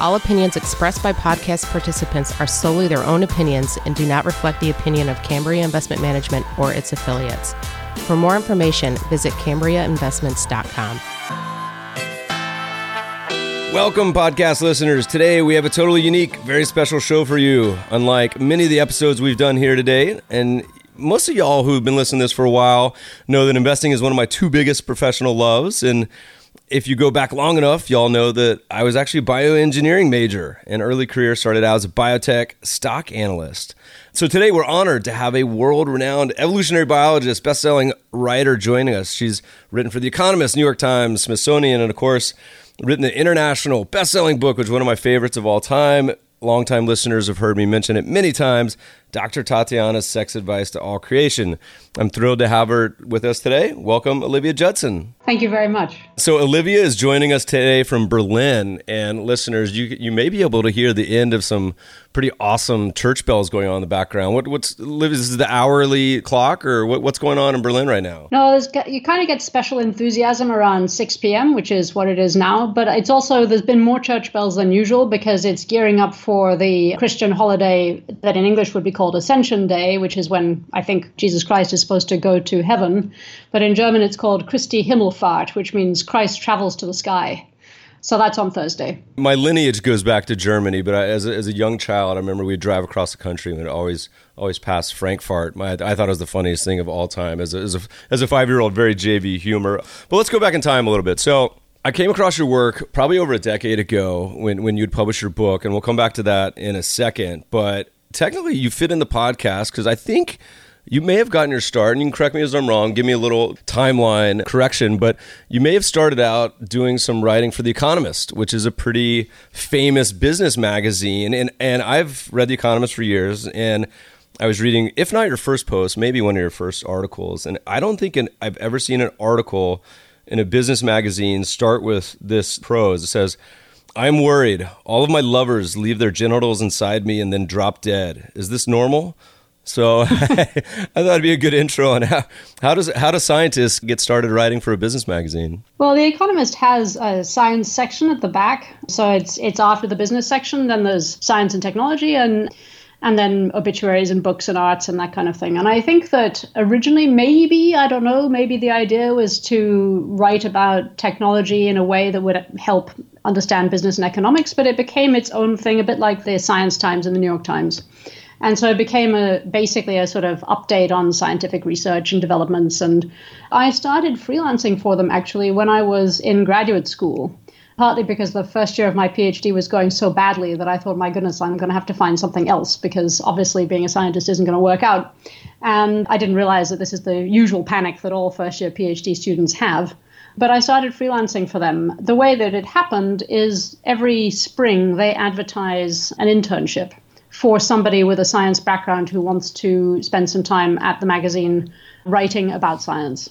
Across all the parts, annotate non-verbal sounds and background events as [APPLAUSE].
All opinions expressed by podcast participants are solely their own opinions and do not reflect the opinion of Cambria Investment Management or its affiliates. For more information, visit CambriaInvestments.com. Welcome, podcast listeners. Today we have a totally unique, very special show for you. Unlike many of the episodes we've done here today, and most of y'all who've been listening to this for a while know that investing is one of my two biggest professional loves. And if you go back long enough, y'all know that I was actually a bioengineering major. An early career started out as a biotech stock analyst. So today we're honored to have a world-renowned evolutionary biologist, best-selling writer joining us. She's written for The Economist, New York Times, Smithsonian, and of course, written the international best-selling book, which is one of my favorites of all time. Longtime listeners have heard me mention it many times. Dr. Tatiana's Sex Advice to All Creation. I'm thrilled to have her with us today. Welcome, Olivia Judson. Thank you very much. So, Olivia is joining us today from Berlin, and listeners, you you may be able to hear the end of some pretty awesome church bells going on in the background. What what's is the hourly clock, or what, what's going on in Berlin right now? No, you kind of get special enthusiasm around 6 p.m., which is what it is now. But it's also there's been more church bells than usual because it's gearing up for the Christian holiday that in English would be called Ascension Day, which is when I think Jesus Christ is supposed to go to heaven. But in German, it's called Christi Himmelfahrt, which means Christ travels to the sky. So that's on Thursday. My lineage goes back to Germany, but I, as, a, as a young child, I remember we'd drive across the country and always always passed Frankfurt. My, I thought it was the funniest thing of all time as a, as a, as a five year old, very JV humor. But let's go back in time a little bit. So I came across your work probably over a decade ago when, when you'd published your book, and we'll come back to that in a second. But technically you fit in the podcast because I think you may have gotten your start, and you can correct me as I'm wrong, give me a little timeline correction, but you may have started out doing some writing for The Economist, which is a pretty famous business magazine. And, and I've read The Economist for years, and I was reading, if not your first post, maybe one of your first articles. And I don't think an, I've ever seen an article in a business magazine start with this prose. It says, I'm worried. All of my lovers leave their genitals inside me and then drop dead. Is this normal? So [LAUGHS] I thought it'd be a good intro on how, how does how do scientists get started writing for a business magazine? Well, The Economist has a science section at the back, so it's it's after the business section. Then there's science and technology, and and then obituaries and books and arts and that kind of thing. And I think that originally, maybe, I don't know, maybe the idea was to write about technology in a way that would help understand business and economics, but it became its own thing, a bit like the Science Times and the New York Times. And so it became a basically a sort of update on scientific research and developments. And I started freelancing for them actually when I was in graduate school partly because the first year of my PhD was going so badly that I thought, my goodness, I'm going to have to find something else because obviously being a scientist isn't going to work out. And I didn't realize that this is the usual panic that all first year PhD students have. But I started freelancing for them. The way that it happened is every spring they advertise an internship for somebody with a science background who wants to spend some time at the magazine writing about science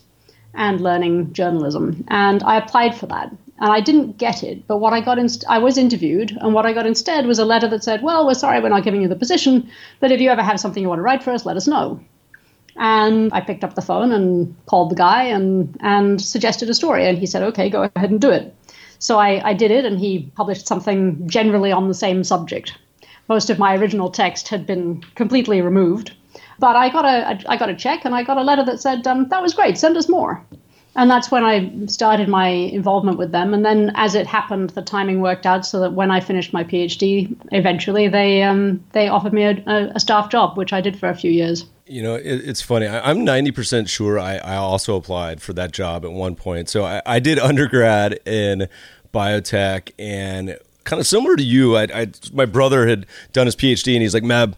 and learning journalism. And I applied for that and I didn't get it. But what I got, inst- I was interviewed, and what I got instead was a letter that said, "Well, we're sorry, we're not giving you the position, but if you ever have something you want to write for us, let us know." And I picked up the phone and called the guy and and suggested a story, and he said, "Okay, go ahead and do it." So I, I did it, and he published something generally on the same subject. Most of my original text had been completely removed, but I got a, I got a check, and I got a letter that said, um, "That was great. Send us more." and that's when I started my involvement with them. And then, as it happened, the timing worked out so that when I finished my PhD, eventually they um, they offered me a, a, staff job, which I did for a few years. You know, it, it's funny. I, am 90% sure I, I, also applied for that job at one point. So I, I did [LAUGHS] undergrad in biotech, and kind of similar to you, I, my brother had done his PhD, and he's like, "Meb."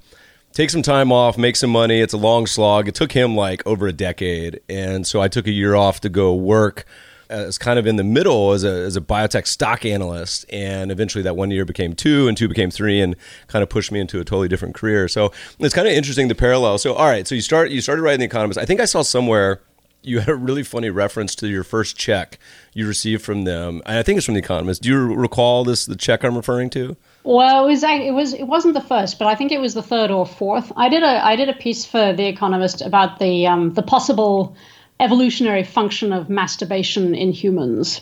take some time off, make some money. It's a long slog. It took him like over a decade. And so I took a year off to go work as kind of in the middle as a, as a biotech stock analyst. And eventually that one year became two and two became three and kind of pushed me into a totally different career. So it's kind of interesting the parallel. So, all right. So you start, you started writing The Economist. I think I saw somewhere you had a really funny reference to your first check you received from them. I think it's from The Economist. Do you recall this, the check I'm referring to? Well, it was it was it wasn't the first, but I think it was the third or fourth. I did a I did a piece for The Economist about the um, the possible evolutionary function of masturbation in humans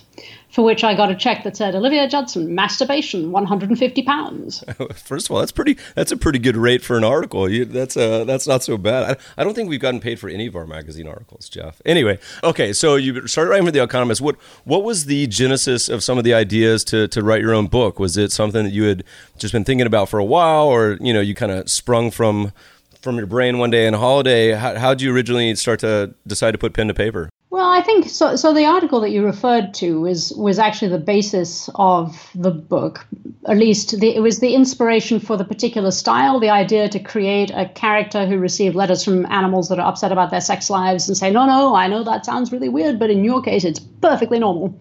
for which I got a check that said Olivia Judson, masturbation, 150 pounds. [LAUGHS] First of all, that's pretty. That's a pretty good rate for an article. You, that's uh, that's not so bad. I, I, don't think we've gotten paid for any of our magazine articles, Jeff. Anyway, okay, so you started writing for the Economist. What what was the genesis of some of the ideas to to write your own book? Was it something that you had just been thinking about for a while, or you know, you kind of sprung from from your brain one day a holiday? How did you originally start to decide to put pen to paper? Well, I think so. So the article that you referred to was was actually the basis of the book. At least the, it was the inspiration for the particular style. The idea to create a character who received letters from animals that are upset about their sex lives and say, "No, no, I know that sounds really weird, but in your case, it's perfectly normal,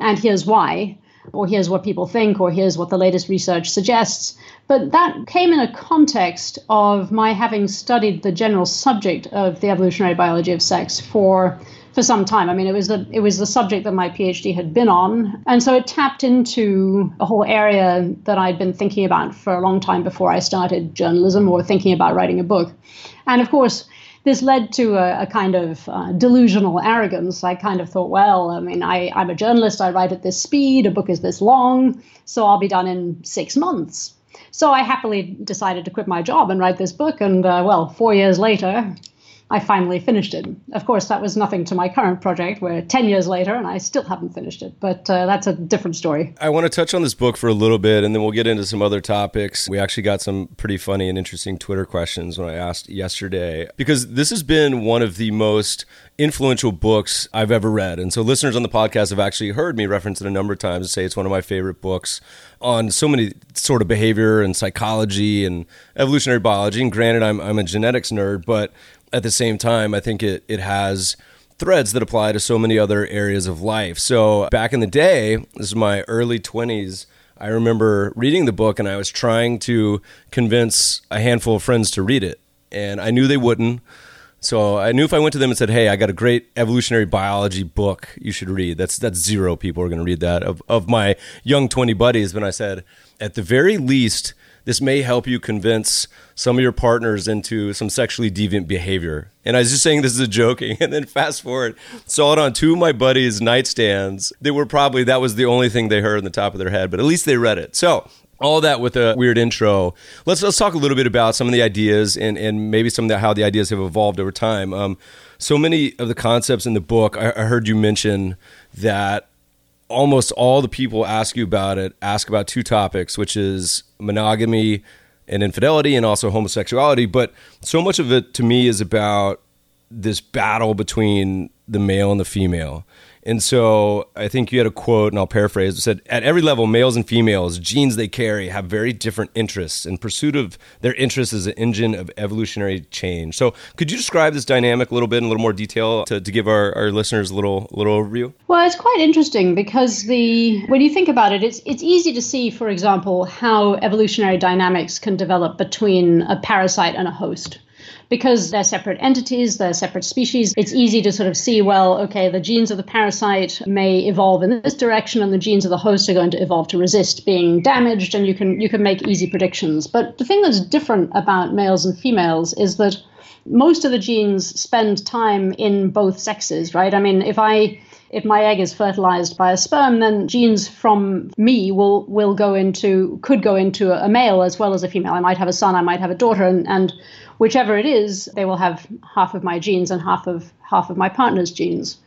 and here's why." Or here's what people think, or here's what the latest research suggests. But that came in a context of my having studied the general subject of the evolutionary biology of sex for for some time. I mean, it was the it was the subject that my PhD had been on, and so it tapped into a whole area that I'd been thinking about for a long time before I started journalism or thinking about writing a book. And of course, this led to a, a kind of uh, delusional arrogance. I kind of thought, well, I mean, I, I'm a journalist. I write at this speed. A book is this long, so I'll be done in six months. So I happily decided to quit my job and write this book. And uh, well, four years later, I finally finished it. Of course, that was nothing to my current project, where 10 years later, and I still haven't finished it, but uh, that's a different story. I want to touch on this book for a little bit, and then we'll get into some other topics. We actually got some pretty funny and interesting Twitter questions when I asked yesterday, because this has been one of the most influential books I've ever read. And so listeners on the podcast have actually heard me reference it a number of times and say it's one of my favorite books on so many sort of behavior and psychology and evolutionary biology. And granted, I'm, I'm a genetics nerd, but at the same time, I think it, it has threads that apply to so many other areas of life. So back in the day, this is my early 20s. I remember reading the book and I was trying to convince a handful of friends to read it. And I knew they wouldn't. So I knew if I went to them and said, "Hey, I got a great evolutionary biology book you should read." That's that's zero people are going to read that of of my young 20 buddies, but I said, at the very least, this may help you convince some of your partners into some sexually deviant behavior. And I was just saying this is a joking. [LAUGHS] And then fast forward, saw it on two of my buddies' nightstands. They were probably, that was the only thing they heard in the top of their head, but at least they read it. So all that with a weird intro. Let's let's talk a little bit about some of the ideas and and maybe some of the, how the ideas have evolved over time. Um, so many of the concepts in the book, I, I heard you mention that almost all the people ask you about it ask about two topics, which is monogamy and infidelity and also homosexuality. But so much of it to me is about this battle between the male and the female. And so I think you had a quote, and I'll paraphrase. It said, "At every level, males and females, genes they carry have very different interests. In pursuit of their interests is an engine of evolutionary change." So, could you describe this dynamic a little bit in a little more detail to, to give our, our listeners a little little overview? Well, it's quite interesting because the when you think about it, it's it's easy to see, for example, how evolutionary dynamics can develop between a parasite and a host because they're separate entities, they're separate species, it's easy to sort of see, well, okay, the genes of the parasite may evolve in this direction and the genes of the host are going to evolve to resist being damaged and you can you can make easy predictions. But the thing that's different about males and females is that most of the genes spend time in both sexes, right? I mean, if I if my egg is fertilized by a sperm, then genes from me will will go into could go into a male as well as a female. I might have a son, I might have a daughter, and, and whichever it is, they will have half of my genes and half of half of my partner's genes.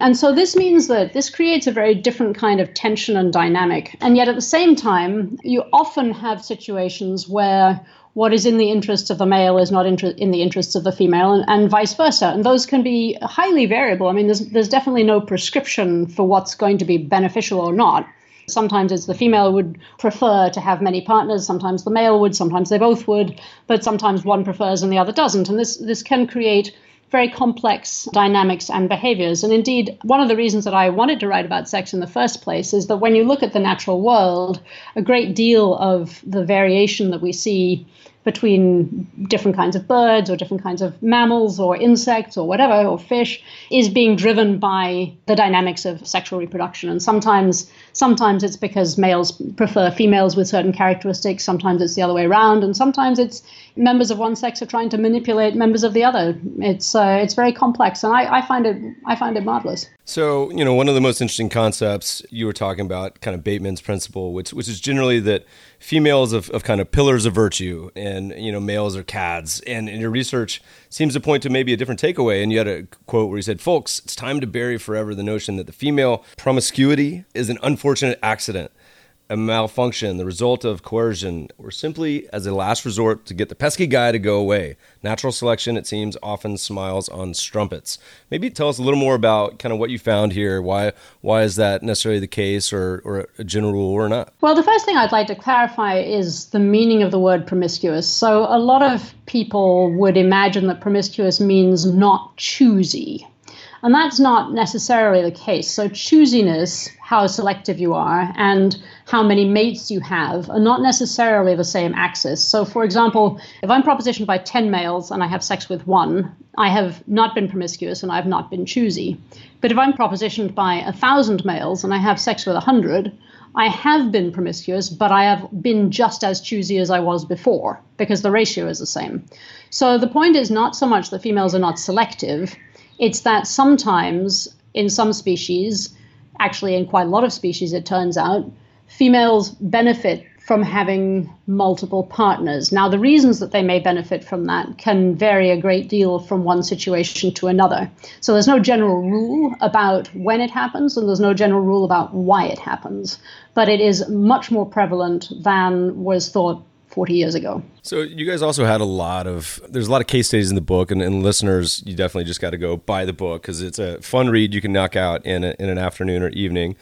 And so this means that this creates a very different kind of tension and dynamic. And yet at the same time, you often have situations where what is in the interests of the male is not inter- in the interests of the female, and, and vice versa. And those can be highly variable. I mean, there's, there's definitely no prescription for what's going to be beneficial or not. Sometimes it's the female would prefer to have many partners, sometimes the male would, sometimes they both would, but sometimes one prefers and the other doesn't. And this, this can create very complex dynamics and behaviors. And indeed, one of the reasons that I wanted to write about sex in the first place is that when you look at the natural world, a great deal of the variation that we see between different kinds of birds or different kinds of mammals or insects or whatever, or fish, is being driven by the dynamics of sexual reproduction. And sometimes sometimes it's because males prefer females with certain characteristics, sometimes it's the other way around, and sometimes it's members of one sex are trying to manipulate members of the other. It's uh, it's very complex, and I, I find it I find it marvelous. So you know, one of the most interesting concepts you were talking about, kind of Bateman's principle, which which is generally that females of, of kind of pillars of virtue, and you know, males are cads. And, and your research seems to point to maybe a different takeaway. And you had a quote where you said, "Folks, it's time to bury forever the notion that the female promiscuity is an unfortunate accident." A malfunction, the result of coercion, or simply as a last resort to get the pesky guy to go away. Natural selection, it seems, often smiles on strumpets. Maybe tell us a little more about kind of what you found here. Why why is that necessarily the case, or, or a general rule or not? Well, the first thing I'd like to clarify is the meaning of the word promiscuous. So a lot of people would imagine that promiscuous means not choosy. And that's not necessarily the case. So, choosiness, how selective you are, and how many mates you have are not necessarily the same axis. So, for example, if I'm propositioned by 10 males and I have sex with one, I have not been promiscuous and I've not been choosy. But if I'm propositioned by a 1,000 males and I have sex with a 100, I have been promiscuous, but I have been just as choosy as I was before because the ratio is the same. So the point is not so much that females are not selective, it's that sometimes in some species, actually in quite a lot of species, it turns out, females benefit from having multiple partners. Now, the reasons that they may benefit from that can vary a great deal from one situation to another. So, there's no general rule about when it happens, and there's no general rule about why it happens. But it is much more prevalent than was thought 40 years ago. So you guys also had a lot of there's a lot of case studies in the book, and, and listeners, you definitely just got to go buy the book because it's a fun read you can knock out in a, in an afternoon or evening.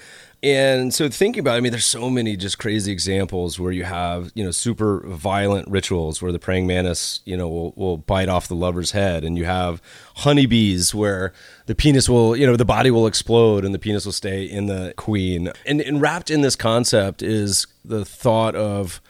And so thinking about, it, I mean, there's so many just crazy examples where you have, you know, super violent rituals where the praying mantis, you know, will, will bite off the lover's head. And you have honeybees where the penis will, you know, the body will explode and the penis will stay in the queen. And, and wrapped in this concept is the thought of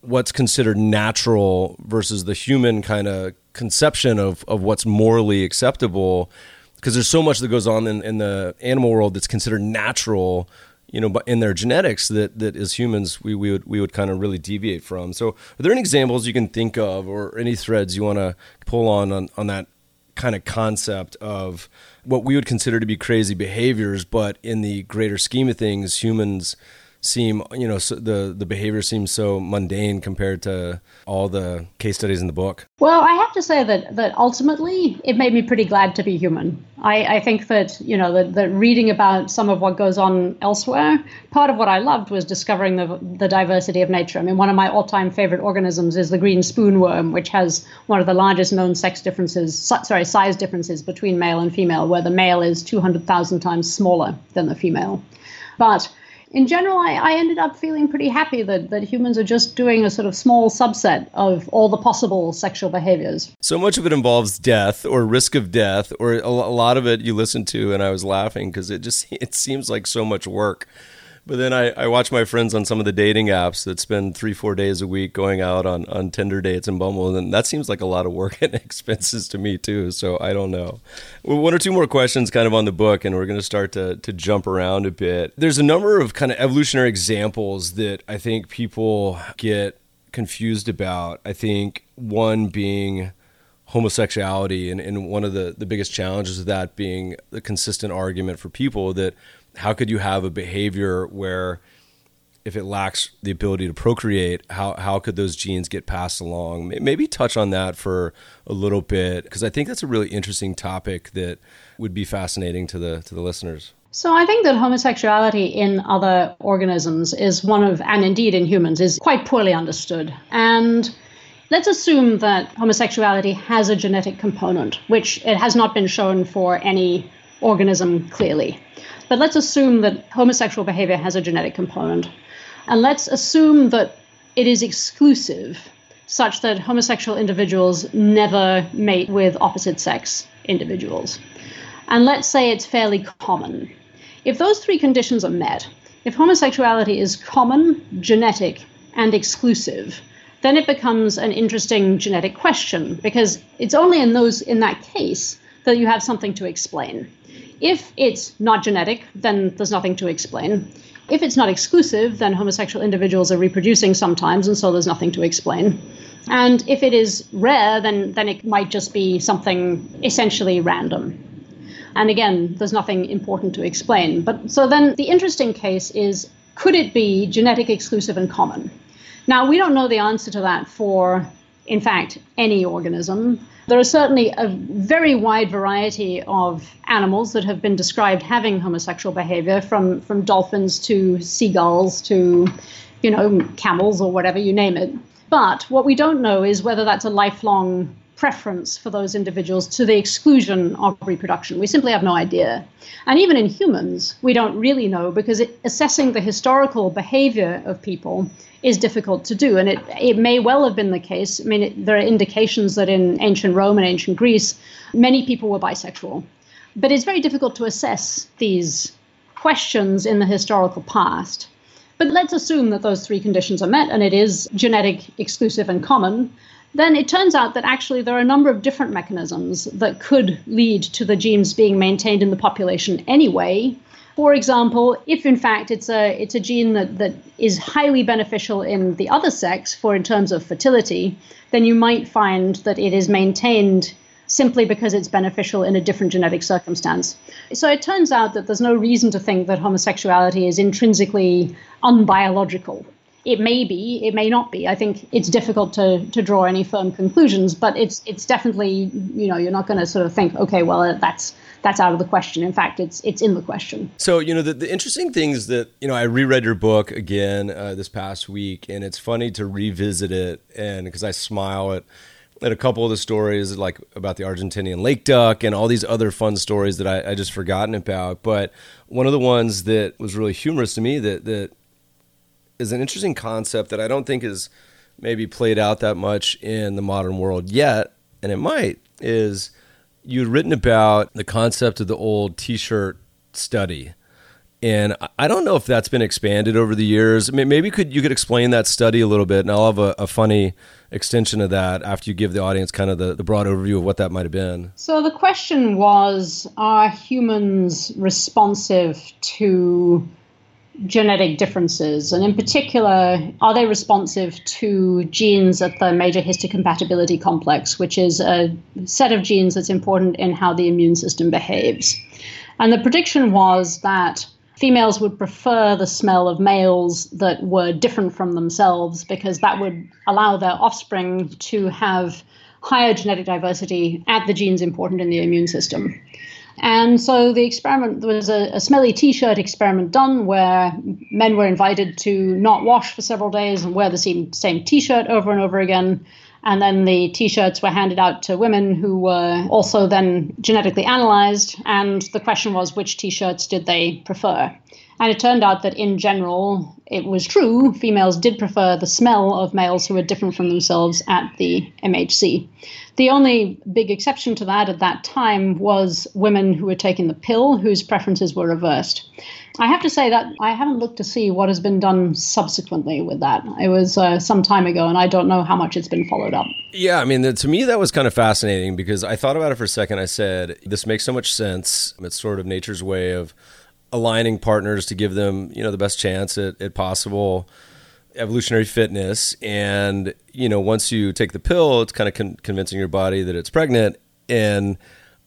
what's considered natural versus the human kind of conception of, of what's morally acceptable because there's so much that goes on in, in the animal world that's considered natural you know but in their genetics that that as humans we, we would we would kind of really deviate from. So are there any examples you can think of or any threads you want to pull on, on on that kind of concept of what we would consider to be crazy behaviors but in the greater scheme of things humans seem you know so the the behavior seems so mundane compared to all the case studies in the book. Well i have to say that that ultimately it made me pretty glad to be human. I, I think that you know that, that reading about some of what goes on elsewhere part of what i loved was discovering the, the diversity of nature. I mean one of my all-time favorite organisms is the green spoonworm which has one of the largest known sex differences sorry size differences between male and female where the male is 200000 times smaller than the female. But in general, I, I ended up feeling pretty happy that, that humans are just doing a sort of small subset of all the possible sexual behaviors. So much of it involves death or risk of death, or a lot of it you listen to, and I was laughing because it just [LAUGHS] it seems like so much work. But then I, I watch my friends on some of the dating apps that spend three, four days a week going out on, on Tinder dates and Bumble, and that seems like a lot of work [LAUGHS] and expenses to me too. So I don't know. One or two more questions kind of on the book, and we're going to start to, to jump around a bit. There's a number of kind of evolutionary examples that I think people get confused about. I think one being homosexuality and, and one of the, the biggest challenges of that being the consistent argument for people that how could you have a behavior where if it lacks the ability to procreate, how how could those genes get passed along? Maybe touch on that for a little bit because I think that's a really interesting topic that would be fascinating to the to the listeners. So I think that homosexuality in other organisms is one of and indeed in humans is quite poorly understood. And let's assume that homosexuality has a genetic component, which it has not been shown for any organism clearly. But let's assume that homosexual behavior has a genetic component. And let's assume that it is exclusive, such that homosexual individuals never mate with opposite sex. individuals. And let's say it's fairly common. If those three conditions are met, if homosexuality is common, genetic, and exclusive, then it becomes an interesting genetic question because it's only in those in that case that you have something to explain. If it's not genetic, then there's nothing to explain. If it's not exclusive, then homosexual individuals are reproducing sometimes, and so there's nothing to explain. And if it is rare, then, then it might just be something essentially random. And again, there's nothing important to explain. But so then the interesting case is could it be genetic, exclusive, and common? Now, we don't know the answer to that for, in fact, any organism. There are certainly a very wide variety of animals that have been described having homosexual behavior, from, from dolphins to seagulls to, you know, camels or whatever you name it. But what we don't know is whether that's a lifelong preference for those individuals to the exclusion of reproduction. We simply have no idea. And even in humans, we don't really know because it, assessing the historical behavior of people is difficult to do. And it, it may well have been the case. I mean, it, there are indications that in ancient Rome and ancient Greece, many people were bisexual. But it's very difficult to assess these questions in the historical past. But let's assume that those three conditions are met and it is genetic, exclusive, and common. Then it turns out that actually there are a number of different mechanisms that could lead to the genes being maintained in the population anyway, for example, if in fact it's a it's a gene that, that is highly beneficial in the other sex for in terms of fertility, then you might find that it is maintained simply because it's beneficial in a different genetic circumstance. So it turns out that there's no reason to think that homosexuality is intrinsically unbiological. It may be, it may not be. I think it's difficult to, to draw any firm conclusions, but it's it's definitely, you know, you're not going to sort of think, okay, well, that's that's out of the question. In fact, it's it's in the question. So you know the, the interesting thing is that you know I reread your book again uh, this past week, and it's funny to revisit it, and because I smile at at a couple of the stories like about the Argentinian lake duck and all these other fun stories that I, I just forgotten about. But one of the ones that was really humorous to me that that is an interesting concept that I don't think is maybe played out that much in the modern world yet, and it might is you'd written about the concept of the old T-shirt study, and I don't know if that's been expanded over the years. Maybe could you could explain that study a little bit, and I'll have a, a funny extension of that after you give the audience kind of the, the broad overview of what that might have been. So the question was: Are humans responsive to genetic differences, and in particular, are they responsive to genes at the major histocompatibility complex, which is a set of genes that's important in how the immune system behaves? And the prediction was that females would prefer the smell of males that were different from themselves because that would allow their offspring to have higher genetic diversity at the genes important in the immune system. And so the experiment there was a, a smelly T-shirt experiment done where men were invited to not wash for several days and wear the same same T-shirt over and over again. And then the T-shirts were handed out to women who were also then genetically analyzed. And the question was, which T-shirts did they prefer? And it turned out that in general, it was true. Females did prefer the smell of males who were different from themselves at the MHC. The only big exception to that at that time was women who were taking the pill whose preferences were reversed. I have to say that I haven't looked to see what has been done subsequently with that. It was uh, some time ago, and I don't know how much it's been followed up. Yeah, I mean, to me, that was kind of fascinating because I thought about it for a second. I said, this makes so much sense. It's sort of nature's way of aligning partners to give them, you know, the best chance at, at possible evolutionary fitness. And you know once you take the pill it's kind of con- convincing your body that it's pregnant. And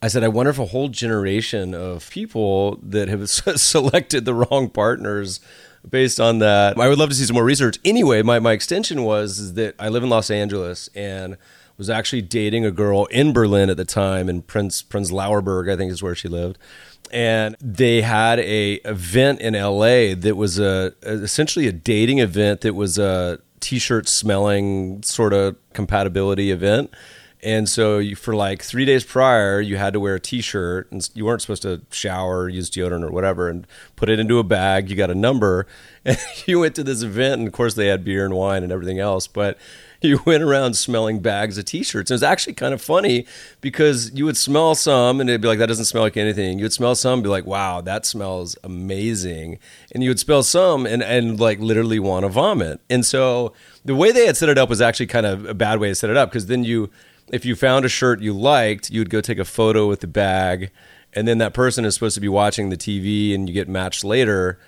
i said i wonder if a whole generation of people that have [LAUGHS] selected the wrong partners based on that. I would love to see some more research. Anyway my, my extension was that i live in los angeles and was actually dating a girl in berlin at the time in prince prenzlauer berg i think is where she lived. And they had a event in LA that was a, essentially a dating event that was a t-shirt smelling sort of compatibility event. And so you, for like three days prior, you had to wear a T-shirt, and you weren't supposed to shower, use deodorant or whatever, and put it into a bag. You got a number, [LAUGHS] and you went to this event, and of course they had beer and wine and everything else, but [LAUGHS] you went around smelling bags of t-shirts. And it was actually kind of funny because you would smell some and it'd be like, that doesn't smell like anything. You would smell some and be like, wow, that smells amazing. And you would smell some and, and like literally want to vomit. And so the way they had set it up was actually kind of a bad way to set it up because then you, if you found a shirt you liked, you would go take a photo with the bag. And then that person is supposed to be watching the TV and you get matched later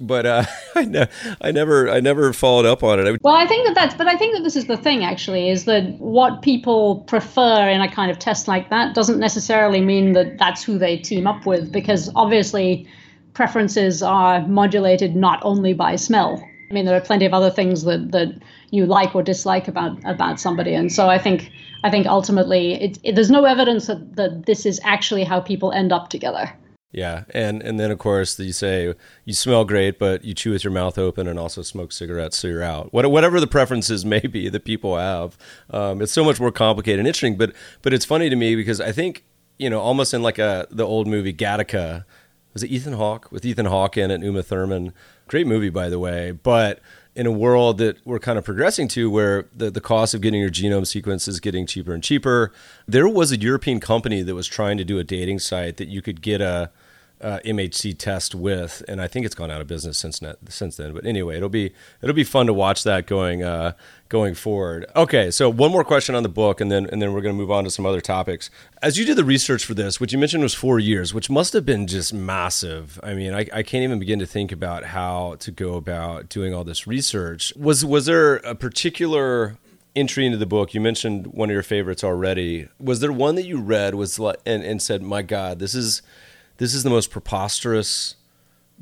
but uh, [LAUGHS] I, ne- I never I never followed up on it. Well, I think that that's but I think that this is the thing actually is that what people prefer in a kind of test like that doesn't necessarily mean that that's who they team up with because obviously preferences are modulated not only by smell. I mean, there are plenty of other things that that you like or dislike about about somebody, and so I think I think ultimately it, it, there's no evidence that, that this is actually how people end up together. Yeah, and and then of course you say you smell great, but you chew with your mouth open and also smoke cigarettes, so you're out. What, whatever the preferences [LAUGHS] may be that people have, um, it's so much more complicated and interesting. But but it's funny to me because I think you know almost in like a the old movie Gattaca, was it Ethan Hawke with Ethan Hawke in it, Uma Thurman, great movie by the way, but in a world that we're kind of progressing to where the, the cost of getting your genome sequence is getting cheaper and cheaper. There was a European company that was trying to do a dating site that you could get a uh, MHC test with, and I think it's gone out of business since since then. But anyway, it'll be it'll be fun to watch that going uh, going forward. Okay, so one more question on the book, and then and then we're going to move on to some other topics. As you did the research for this, which you mentioned was four years, which must have been just massive. I mean, I, I can't even begin to think about how to go about doing all this research. Was was there a particular entry into the book you mentioned one of your favorites already was there one that you read was like and, and said my god this is this is the most preposterous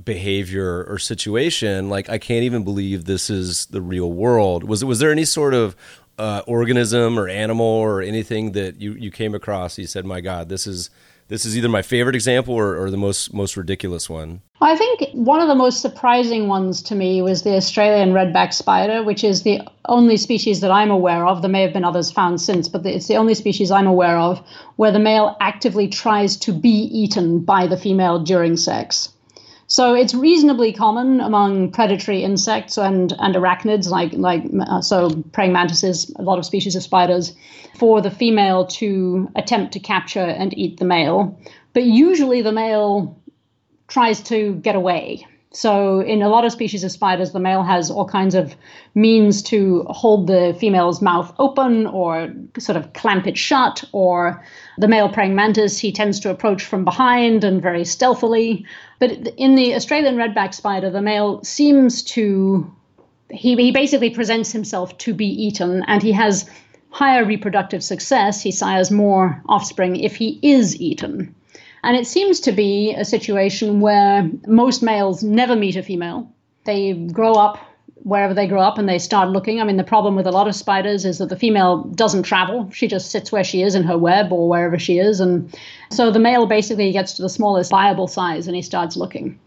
behavior or situation. Like I can't even believe this is the real world. Was was there any sort of uh, organism or animal or anything that you, you came across? You said, "My God, this is this is either my favorite example or, or the most most ridiculous one." I think one of the most surprising ones to me was the Australian redback spider, which is the only species that I'm aware of. There may have been others found since, but it's the only species I'm aware of where the male actively tries to be eaten by the female during sex. So it's reasonably common among predatory insects and, and arachnids, like like uh, so praying mantises, a lot of species of spiders, for the female to attempt to capture and eat the male. But usually the male tries to get away. So, in a lot of species of spiders, the male has all kinds of means to hold the female's mouth open or sort of clamp it shut. Or the male praying mantis, he tends to approach from behind and very stealthily. But in the Australian redback spider, the male seems to, he, he basically presents himself to be eaten and he has higher reproductive success. He sires more offspring if he is eaten. And it seems to be a situation where most males never meet a female. They grow up wherever they grow up and they start looking. I mean, the problem with a lot of spiders is that the female doesn't travel. She just sits where she is in her web or wherever she is. And so the male basically gets to the smallest viable size and he starts looking.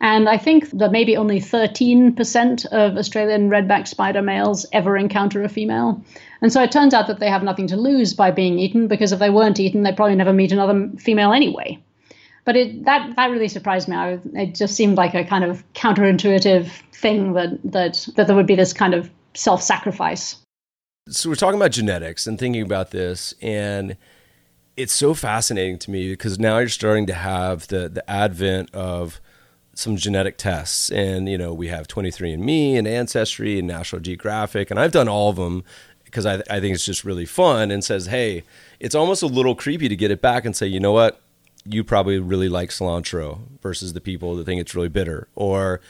And I think that maybe only 13% of Australian redback spider males ever encounter a female. And so it turns out that they have nothing to lose by being eaten because if they weren't eaten, they'd probably never meet another female anyway. But it, that that really surprised me. I, it just seemed like a kind of counterintuitive thing that that that there would be this kind of self-sacrifice. So we're talking about genetics and thinking about this, and it's so fascinating to me because now you're starting to have the the advent of some genetic tests and you know we have 23andme and ancestry and national geographic and i've done all of them because I, I think it's just really fun and says hey it's almost a little creepy to get it back and say you know what you probably really like cilantro versus the people that think it's really bitter or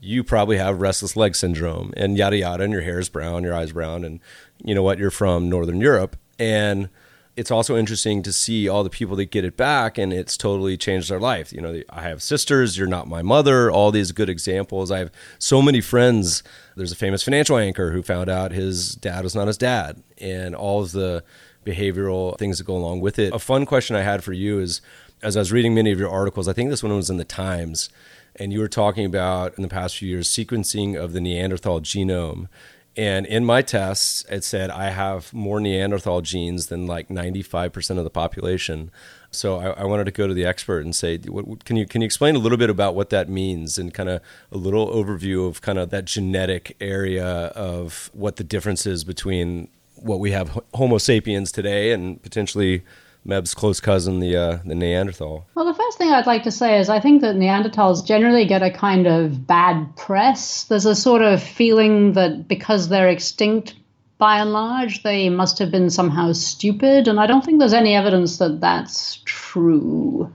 you probably have restless leg syndrome and yada yada and your hair is brown your eyes brown and you know what you're from northern europe and it's also interesting to see all the people that get it back and it's totally changed their life. You know, I have sisters, you're not my mother, all these good examples. I have so many friends. There's a famous financial anchor who found out his dad was not his dad and all of the behavioral things that go along with it. A fun question I had for you is as I was reading many of your articles, I think this one was in the Times, and you were talking about in the past few years sequencing of the Neanderthal genome And in my tests, it said I have more Neanderthal genes than like 95% of the population. So I, I, wanted to go to the expert and say, what, can you can you explain a little bit about what that means and kind of a little overview of kind of that genetic area of what the difference is between what we have Homo sapiens today and potentially Meb's close cousin, the uh, the Neanderthal. Well, the first thing I'd like to say is I think that Neanderthals generally get a kind of bad press. There's a sort of feeling that because they're extinct, by and large, they must have been somehow stupid, and I don't think there's any evidence that that's true.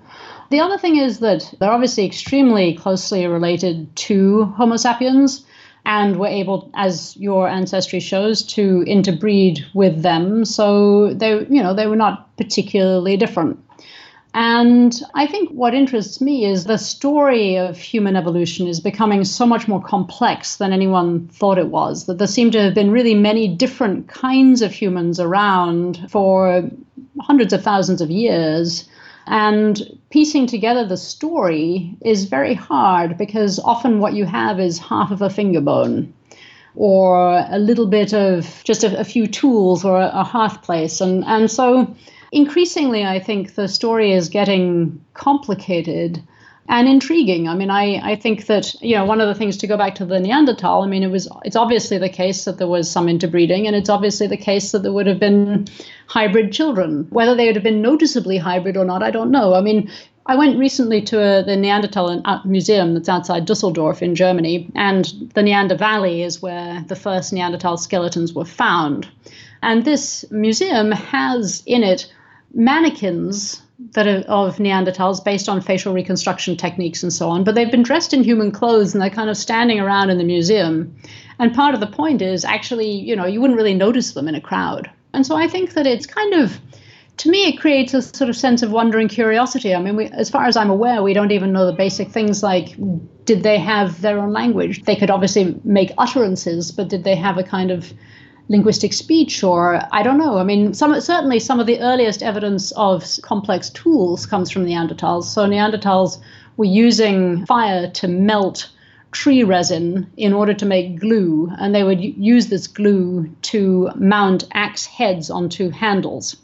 The other thing is that they're obviously extremely closely related to Homo sapiens and were able, as your ancestry shows, to interbreed with them. So they, you know, they were not particularly different. And I think what interests me is the story of human evolution is becoming so much more complex than anyone thought it was. That there seem to have been really many different kinds of humans around for hundreds of thousands of years. And piecing together the story is very hard because often what you have is half of a finger bone or a little bit of just a, a few tools or a, a hearth place. And, and so increasingly, I think the story is getting complicated and intriguing. I mean, I, I think that, you know, one of the things to go back to the Neanderthal, I mean, it was it's obviously the case that there was some interbreeding, and it's obviously the case that there would have been hybrid children. Whether they would have been noticeably hybrid or not, I don't know. I mean, I went recently to a, the Neanderthal uh, museum that's outside Dusseldorf in Germany, and the Neander Valley is where the first Neanderthal skeletons were found. And this museum has in it mannequins that are of Neanderthals based on facial reconstruction techniques and so on, but they've been dressed in human clothes and they're kind of standing around in the museum. And part of the point is actually, you know, you wouldn't really notice them in a crowd. And so I think that it's kind of, to me, it creates a sort of sense of wonder and curiosity. I mean, we, as far as I'm aware, we don't even know the basic things like did they have their own language? They could obviously make utterances, but did they have a kind of linguistic speech or I don't know. I mean, some, certainly some of the earliest evidence of complex tools comes from Neanderthals. So Neanderthals were using fire to melt tree resin in order to make glue, and they would use this glue to mount axe heads onto handles.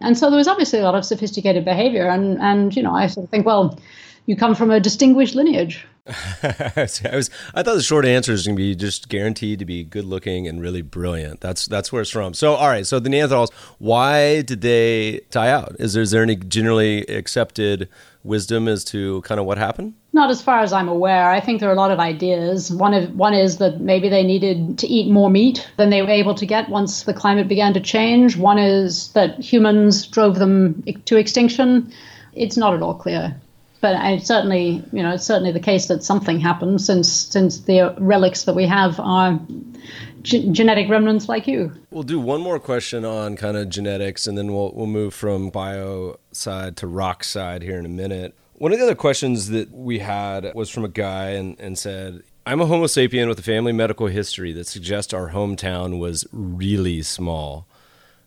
And so there was obviously a lot of sophisticated behavior, and, and you know, I sort of think, well, you come from a distinguished lineage. [LAUGHS] I was I thought the short answer is going to be just guaranteed to be good looking and really brilliant. That's that's where it's from. So all right, so the Neanderthals, why did they die out? Is there, is there any generally accepted wisdom as to kind of what happened? Not as far as I'm aware. I think there are a lot of ideas. One of one is that maybe they needed to eat more meat than they were able to get once the climate began to change. One is that humans drove them to extinction. It's not at all clear but I certainly, you know, it's certainly the case that something happened since since the relics that we have are g- genetic remnants like you. We'll do one more question on kind of genetics, and then we'll we'll move from bio side to rock side here in a minute. One of the other questions that we had was from a guy and, and said, I'm a Homo sapien with a family medical history that suggests our hometown was really small.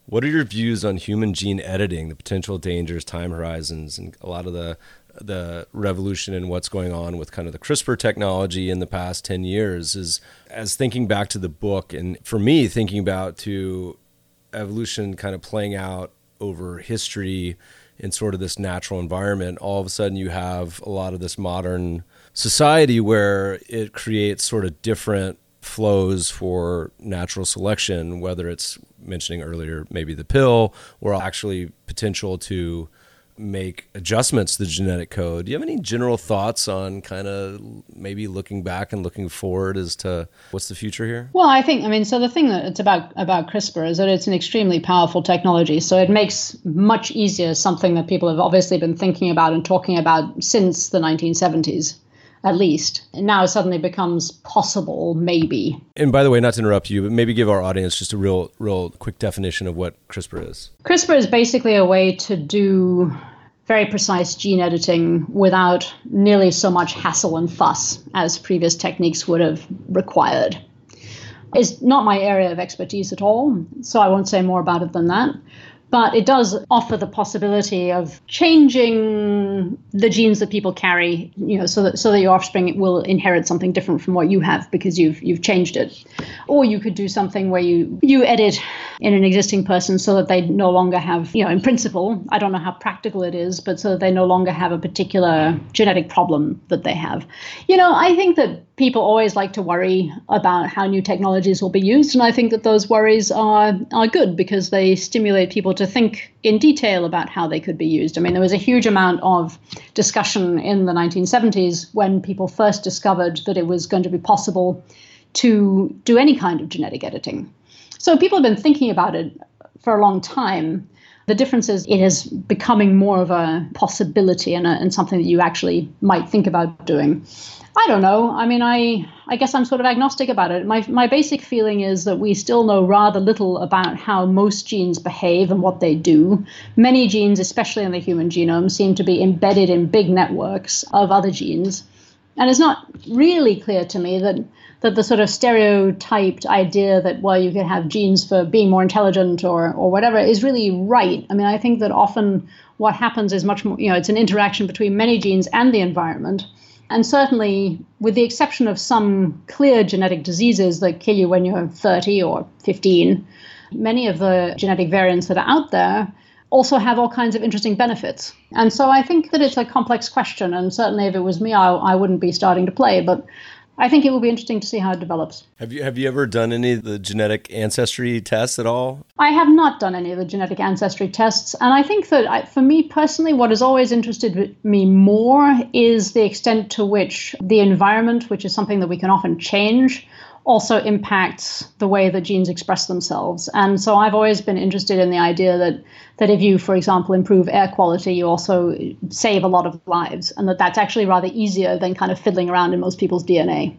What are your views on human gene editing, the potential dangers, time horizons, and a lot of the the revolution in what's going on with kind of the CRISPR technology in the past 10 years is as thinking back to the book and for me thinking about to evolution kind of playing out over history in sort of this natural environment all of a sudden you have a lot of this modern society where it creates sort of different flows for natural selection whether it's mentioning earlier maybe the pill or actually potential to make adjustments to the genetic code. Do you have any general thoughts on kind of maybe looking back and looking forward as to what's the future here? Well, I think I mean so the thing that it's about about CRISPR is that it's an extremely powerful technology. So it makes much easier something that people have obviously been thinking about and talking about since the 1970s at least. And now it suddenly becomes possible, maybe. And by the way, not to interrupt you, but maybe give our audience just a real, real quick definition of what CRISPR is. CRISPR is basically a way to do very precise gene editing without nearly so much hassle and fuss as previous techniques would have required. It's not my area of expertise at all, so I won't say more about it than that but it does offer the possibility of changing altering the genes that people carry, you know, so that so that your offspring will inherit something different from what you have because you've you've changed it. Or you could do something where you you edit in an existing person so that they no longer have, you know, in principle, I don't know how practical it is, but so that they no longer have a particular genetic problem that they have. You know, I think that people always like to worry about how new technologies will be used, and I think that those worries are are good because they stimulate people to think in detail about how they could be used. I mean, there was a huge amount of discussion in the 1970s when people first discovered that it was going to be possible to do any kind of genetic editing. So people have been thinking about it for a long time. The difference is it is becoming more of a possibility and, a, and something that you actually might think about doing. I don't know. I mean, I I guess I'm sort of agnostic about it. My my basic feeling is that we still know rather little about how most genes behave and what they do. Many genes, especially in the human genome, seem to be embedded in big networks of other genes. And it's not really clear to me that that the sort of stereotyped idea that well you could have genes for being more intelligent or or whatever is really right. I mean, I think that often what happens is much more you know it's an interaction between many genes and the environment and certainly, with the exception of some clear genetic diseases that kill you when you're 30 or 15, many of the genetic variants that are out there also have all kinds of interesting benefits. And so I think that it's a complex question. And certainly, if it was me, I, I wouldn't be starting to play. But I think it will be interesting to see how it develops. Have you have you ever done any of the genetic ancestry tests at all? I have not done any of the genetic ancestry tests, and I think that I, for me personally, what has always interested me more is the extent to which the environment, which is something that we can often change, also impacts the way that genes express themselves. And so I've always been interested in the idea that that if you, for example, improve air quality, you also save a lot of lives, and that that's actually rather easier than kind of fiddling around in most people's DNA.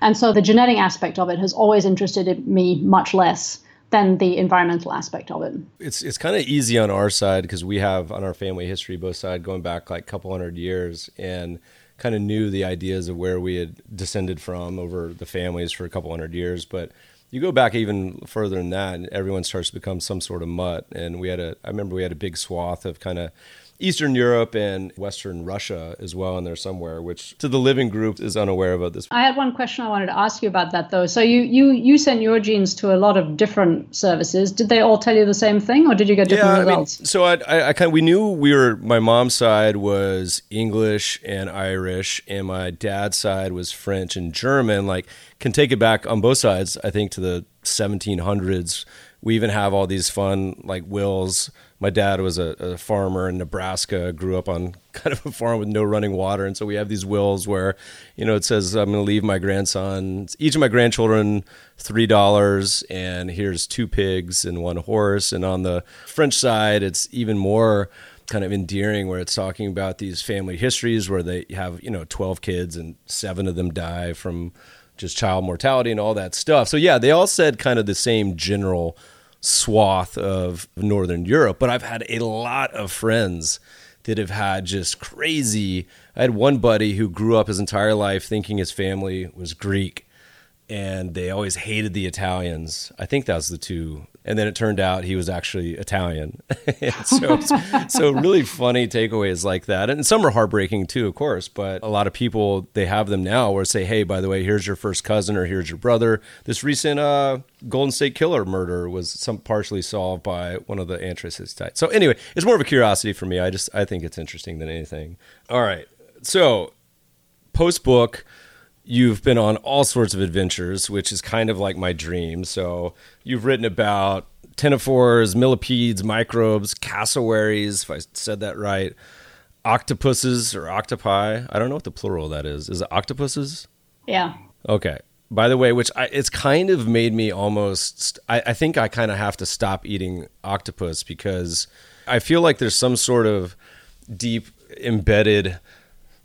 And so the genetic aspect of it has always interested me much less than the environmental aspect of it. It's it's kind of easy on our side because we have on our family history both side going back like a couple hundred years and kind of knew the ideas of where we had descended from over the families for a couple hundred years. But you go back even further than that, and everyone starts to become some sort of mutt. And we had a, I remember we had a big swath of kind of Eastern Europe and Western Russia as well in there somewhere, which to the living group is unaware about this. I had one question I wanted to ask you about that though. So you you you sent your genes to a lot of different services. Did they all tell you the same thing, or did you get different yeah, results? I mean, so I, I, I kind of we knew we were. My mom's side was English and Irish, and my dad's side was French and German. Like can take it back on both sides. I think to the 1700s. We even have all these fun like wills my dad was a, a, farmer in Nebraska, grew up on [LAUGHS] kind of a farm with no running water. And so we have these wills where, you know, it says, I'm going to leave my grandson, each of my grandchildren, $3, and here's two pigs and one horse. And on the French side, it's even more kind of endearing where it's talking about these family histories where they have, you know, 12 kids and seven of them die from just child mortality and all that stuff. So yeah, they all said kind of the same general swath of Northern Europe, but I've had a lot of friends that have had just crazy. I had one buddy who grew up his entire life thinking his family was Greek and they always hated the Italians. I think that was the two and then it turned out he was actually Italian. [LAUGHS] so, [LAUGHS] so really funny takeaways like that, and some are heartbreaking too, of course. But a lot of people they have them now, where say, "Hey, by the way, here's your first cousin, or here's your brother." This recent uh, Golden State Killer murder was some partially solved by one of the anthracites. So anyway, it's more of a curiosity for me. I just I think it's interesting than anything. All right, so post book you've been on all sorts of adventures, which is kind of like my dream. So you've written about ctenophores, millipedes, microbes, cassowaries, if I said that right, octopuses or octopi. I don't know what the plural of that is. Is it octopuses? Yeah. Okay. By the way, which I, it's kind of made me almost, I, I think I kind of have to stop eating octopus because I feel like there's some sort of deep embedded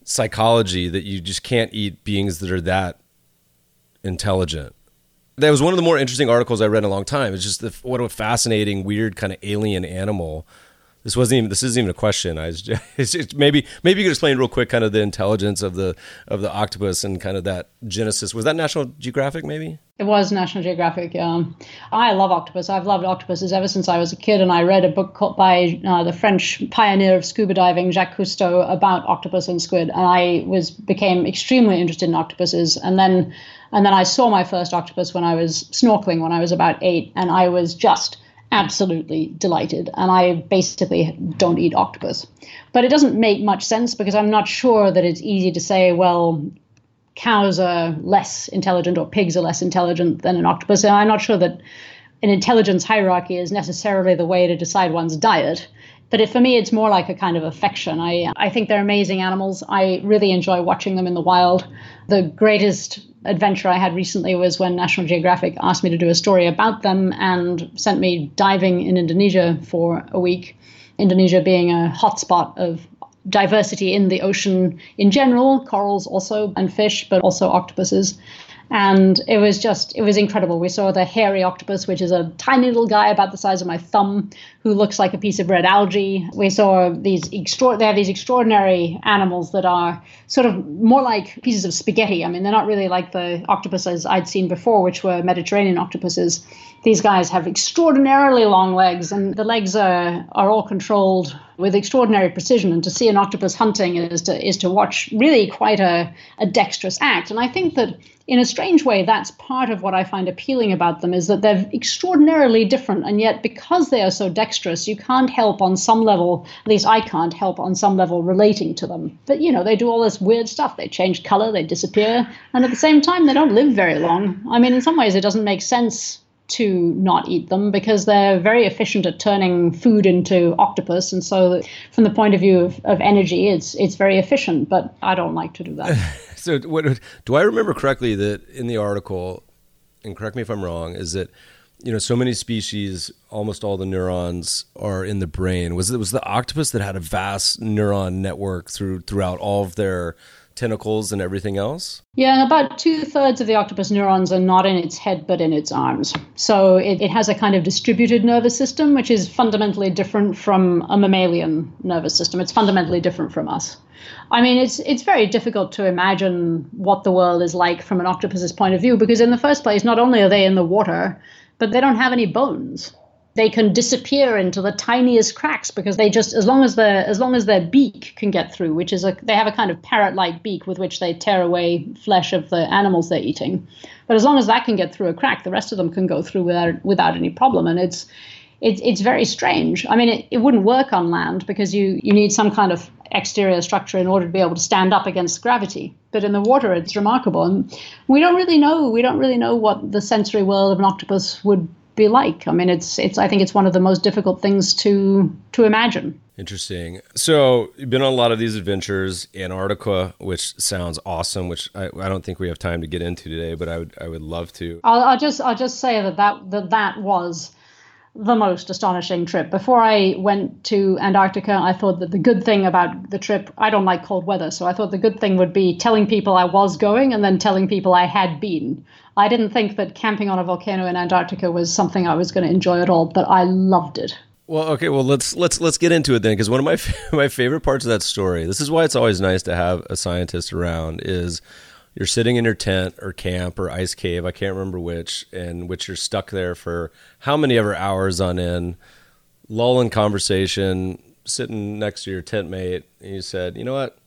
psychology that you just can't eat beings that are that intelligent. That was one of the more interesting articles I read in a long time. It's just the, what a fascinating, weird kind of alien animal this wasn't even this isn't even a question. I [LAUGHS] just, it's maybe maybe you could explain real quick kind of the intelligence of the of the octopus and kind of that genesis. Was that National Geographic maybe? It was National Geographic. Yeah, I love octopus. I've loved octopuses ever since I was a kid, and I read a book called by uh, the French pioneer of scuba diving, Jacques Cousteau, about octopus and squid, and I was became extremely interested in octopuses, and then and then I saw my first octopus when I was snorkeling when I was about eight, and I was just absolutely delighted. And I basically don't eat octopus. But it doesn't make much sense because I'm not sure that it's easy to say, well, cows are less intelligent or pigs are less intelligent than an octopus. And I'm not sure that an intelligence hierarchy is necessarily the way to decide one's diet. But it, for me, it's more like a kind of affection. I, I think they're amazing animals. I really enjoy watching them in the wild. The greatest adventure I had recently was when National Geographic asked me to do a story about them and sent me diving in Indonesia for a week. Indonesia being a hotspot of diversity in the ocean in general, corals also, and fish, but also octopuses and it was just it was incredible. We saw the hairy octopus which is a tiny little guy about the size of my thumb who looks like a piece of red algae. We saw these extra they have these extraordinary animals that are sort of more like pieces of spaghetti. I mean they're not really like the octopuses i'd seen before which were mediterranean octopuses these guys have extraordinarily long legs and the legs are, are all controlled with extraordinary precision and to see an octopus hunting is to is to watch really quite a, a dexterous act and i think that in a strange way, that's part of what I find appealing about them is that they're extraordinarily different. And yet, because they are so dexterous, you can't help on some level, at least I can't help on some level relating to them. But, you know, they do all this weird stuff. They change color, they disappear. And at the same time, they don't live very long. I mean, in some ways, it doesn't make sense to not eat them because they're very efficient at turning food into octopus. And so from the point of view of, of energy it's it's very efficient but i don't like to do that. [LAUGHS] So what, do I remember correctly that in the article, and correct me if I'm wrong, is that you know so many species, almost all the neurons are in the brain. Was it was the octopus that had a vast neuron network through throughout all of their tentacles and everything else? Yeah, about two thirds of the octopus neurons are not in its head but in its arms. So it, it has a kind of distributed nervous system, which is fundamentally different from a mammalian nervous system. It's fundamentally different from us. I mean, it's it's very difficult to imagine what the world is like from an octopus's point of view because in the first place, not only are they in the water, but they don't have any bones. They can disappear into the tiniest cracks because they just as long as their as long as their beak can get through which is a they have a kind of parrot-like beak with which they tear away flesh of the animals they're eating. But as long as that can get through a crack the rest of them can go through without without any problem. And it's it's it's very strange i mean it, it wouldn't work on land because you you need some kind of exterior structure in order to be able to stand up against gravity but in the water it's remarkable and we don't really know we don't really know what the sensory world of an octopus would be like. I mean, it's it's. I think it's one of the most difficult things to to imagine. Interesting. So you've been on a lot of these adventures. Antarctica, which sounds awesome, which I, I don't think we have time to get into today, but I would I would love to. I'll, I'll just I'll just say that that that, that was the most astonishing trip. Before I went to Antarctica, I thought that the good thing about the trip, I don't like cold weather, so I thought the good thing would be telling people I was going and then telling people I had been. I didn't think that camping on a volcano in Antarctica was something I was going to enjoy at all, but I loved it. Well, okay, well let's let's let's get into it then because one of my [LAUGHS] my favorite parts of that story. This is why it's always nice to have a scientist around is you're sitting in your tent or camp or ice cave, I can't remember which, and which you're stuck there for how many ever hours on end, lull in conversation, sitting next to your tent mate, and you said, "You know what?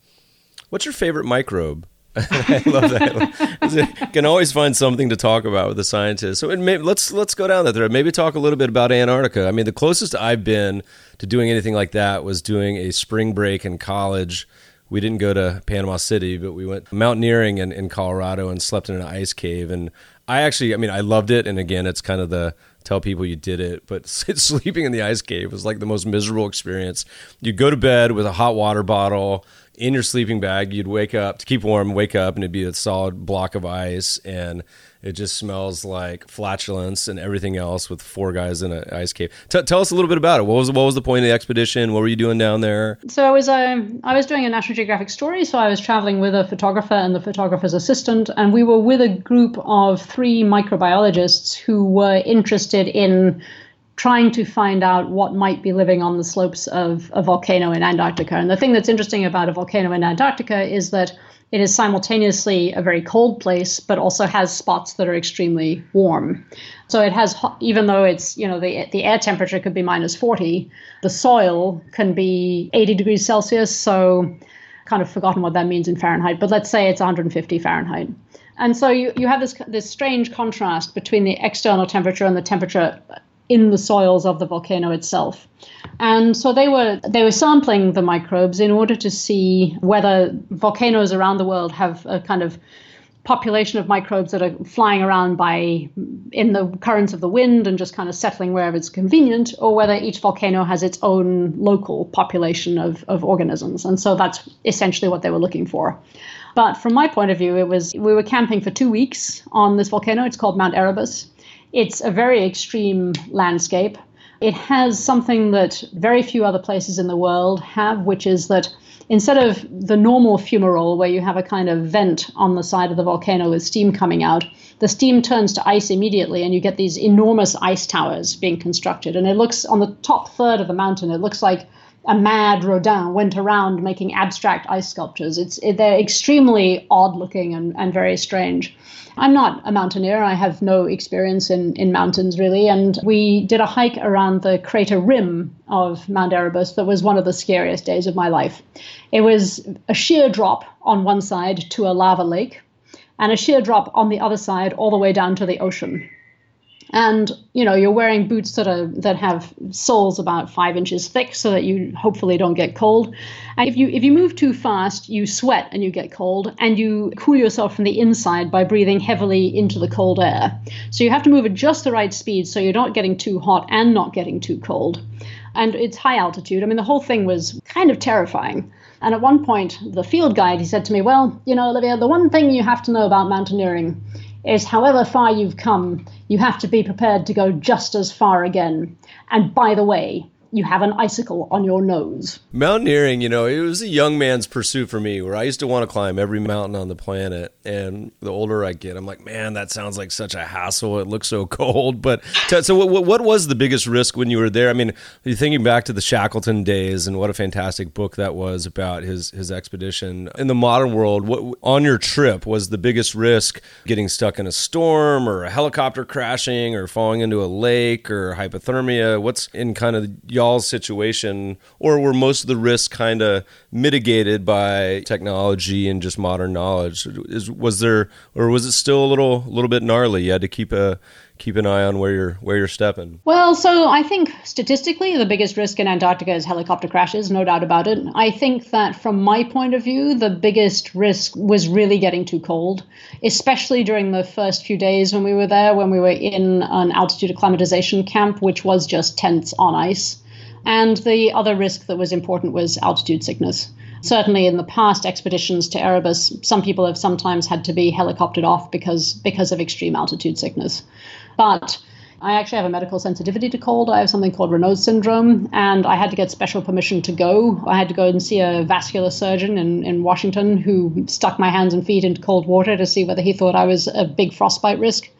What's your favorite microbe?" [LAUGHS] I love that. [LAUGHS] can always find something to talk about with a scientist. So maybe, let's let's go down that thread. Maybe talk a little bit about Antarctica. I mean, the closest I've been to doing anything like that was doing a spring break in college. We didn't go to Panama City, but we went mountaineering in, in Colorado and slept in an ice cave. And I actually, I mean, I loved it. And again, it's kind of the tell people you did it, but [LAUGHS] sleeping in the ice cave was like the most miserable experience. You'd go to bed with a hot water bottle in your sleeping bag. You'd wake up to keep warm, wake up, and it'd be a solid block of ice, and it just smells like flatulence and everything else with four guys in an ice cave. T- tell us a little bit about it. What was what was the point of the expedition? What were you doing down there? So I was um, I was doing a National Geographic story. So I was traveling with a photographer and the photographer's assistant, and we were with a group of three microbiologists who were interested in trying to find out what might be living on the slopes of a volcano in Antarctica. And the thing that's interesting about a volcano in Antarctica is that it is simultaneously a very cold place, but also has spots that are extremely warm. So it has, even though it's, you know, the, the air temperature could be minus 40, the soil can be 80 degrees Celsius. So kind of forgotten what that means in Fahrenheit, but let's say it's 150 Fahrenheit. And so you, you have this, this strange contrast between the external temperature and the temperature in the soils of the volcano itself. And so they were they were sampling the microbes in order to see whether volcanoes around the world have a kind of population of microbes that are flying around by in the currents of the wind and just kind of settling wherever it's convenient, or whether each volcano has its own local population of, of organisms. And so that's essentially what they were looking for. But from my point of view, it was we were camping for two weeks on this volcano. It's called Mount Erebus. It's a very extreme landscape. It has something that very few other places in the world have, which is that instead of the normal fumarole, where you have a kind of vent on the side of the volcano with steam coming out, the steam turns to ice immediately, and you get these enormous ice towers being constructed. And it looks on the top third of the mountain, it looks like a mad Rodin went around making abstract ice sculptures. It's it, they're extremely odd looking and, and very strange. I'm not a mountaineer. I have no experience in, in mountains really. And we did a hike around the crater rim of Mount Erebus that was one of the scariest days of my life. It was a sheer drop on one side to a lava lake and a sheer drop on the other side all the way down to the ocean and you know you're wearing boots that are that have soles about five inches thick so that you hopefully don't get cold. And if you if you move too fast you sweat and you get cold and you cool yourself from the inside by breathing heavily into the cold air. So you have to move at just the right speed so you're not getting too hot and not getting too cold. And it's high altitude. I mean the whole thing was kind of terrifying. And at one point the field guide he said to me well you know olivia the one thing you have to know about mountaineering is however far you've come, you have to be prepared to go just as far again. And by the way, you have an icicle on your nose. Mountaineering, you know, it was a young man's pursuit for me where I used to want to climb every mountain on the planet. And the older I get, I'm like, man, that sounds like such a hassle. It looks so [LAUGHS] cold. But t- so, what, what was the biggest risk when you were there? I mean, you're thinking back to the Shackleton days and what a fantastic book that was about his, his expedition. In the modern world, what on your trip was the biggest risk getting stuck in a storm or a helicopter crashing or falling into a lake or hypothermia? What's in kind of y'all's situation, or were most of the risks kind of mitigated by technology and just modern knowledge? Is, was there, or was it still a little, little bit gnarly? You had to keep a keep an eye on where you're where you're stepping. Well, so I think statistically the biggest risk in Antarctica is helicopter crashes, no doubt about it. I think that from my point of view, the biggest risk was really getting too cold, especially during the first few days when we were there, when we were in an altitude acclimatization camp, which was just tents on ice. And the other risk that was important was altitude sickness. Certainly, in the past expeditions to Erebus, some people have sometimes had to be helicoptered off because because of extreme altitude sickness. But I actually have a medical sensitivity to cold. I have something called Raynaud's syndrome, and I had to get special permission to go. I had to go and see a vascular surgeon in, in Washington who stuck my hands and feet into cold water to see whether he thought I was a big frostbite risk.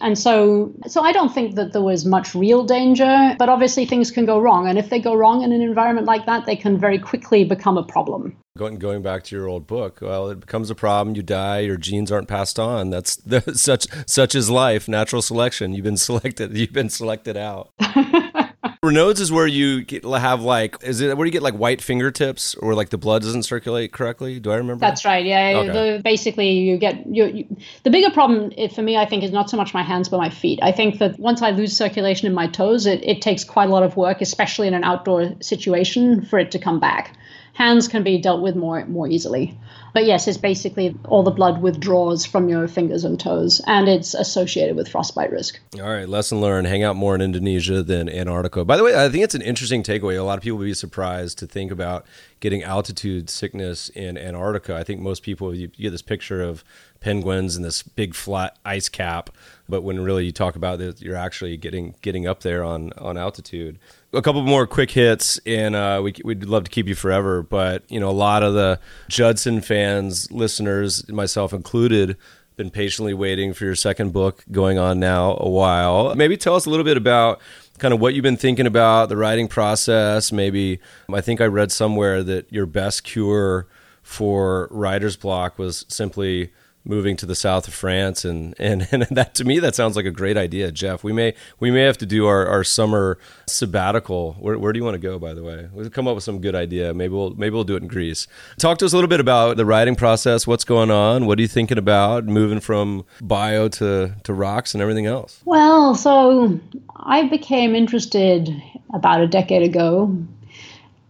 And so, so I don't think that there was much real danger, but obviously things can go wrong. And if they go wrong in an environment like that, they can very quickly become a problem. Going, going back to your old book, well, it becomes a problem. You die. Your genes aren't passed on. That's the, [LAUGHS] such such is life. Natural selection. You've been selected. [LAUGHS] You've been selected out. [LAUGHS] Raynaud's is where you get, have like is it where you get like white fingertips or like the blood doesn't circulate correctly? Do I remember? That's right. Yeah. Okay. The, basically, you get you, you, the bigger problem eh, for me. I think is not so much my hands but my feet. I think that once I lose circulation in my toes, it, it takes quite a lot of work, especially in an outdoor situation, for it to come back. Hands can be dealt with more more easily. But yes, it's basically all the blood withdraws from your fingers and toes, and it's associated with frostbite risk. All right, lesson learned. Hang out more in Indonesia than Antarctica. By the way, I think it's an interesting takeaway. A lot of people would be surprised to think about getting altitude sickness in Antarctica. I think most people, you, get this picture of penguins and this big flat ice cap, but when really you talk about it, you're actually getting getting up there on on altitude a couple more quick hits, and uh, we, would love to keep you forever. But you know, a lot of the Judson fans, listeners, myself included, been patiently waiting for your second book going on now a while. Maybe tell us a little bit about kind of what you've been thinking about, the writing process. Maybe I think I read somewhere that your best cure for writer's block was simply moving to the south of France, and, and [LAUGHS] and that to me that sounds like a great idea, Jeff. We may we may have to do our, our summer sabbatical. Where, where do you want to go? By the way, we'll come up with some good idea. Maybe we'll maybe we'll do it in Greece. Talk to us a little bit about the writing process. What's going on? What are you thinking about moving from bio to to rocks and everything else? Well, so I became interested about a decade ago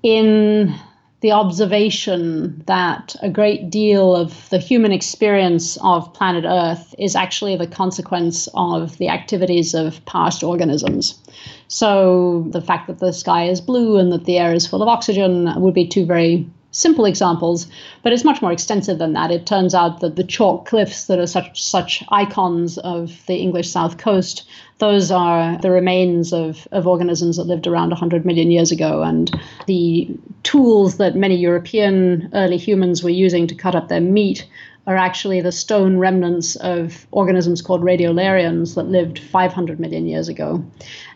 in the observation that a great deal of the human experience of planet Earth is actually the consequence of the activities of past organisms. So, the fact that the sky is blue and that the air is full of oxygen would be two very simple examples, but it's much more extensive than that. It turns out that the chalk cliffs that are such such icons of the English south coast, those are the remains of, of organisms that lived around 100 million years ago. And the tools that many European early humans were using to cut up their meat are actually the stone remnants of organisms called radiolarians that lived 500 million years ago.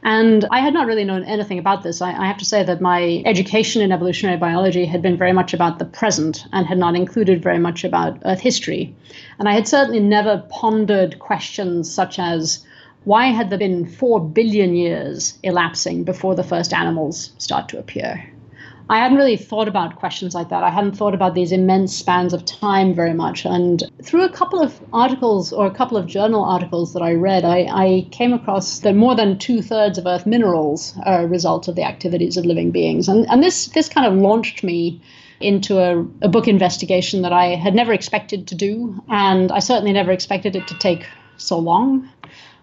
And I had not really known anything about this. I, I, have to say that my education in evolutionary biology had been very much about the present and had not included very much about Earth history. And I had certainly never pondered questions such as why had there been 4 billion years elapsing before the first animals start to appear? I hadn't really thought about questions like that. I hadn't thought about these immense spans of time very much. And through a couple of articles or a couple of journal articles that I read, I, I came across that more than two thirds of Earth minerals are a result of the activities of living beings. And, and this, this kind of launched me into a, a book investigation that I had never expected to do. And I certainly never expected it to take so long.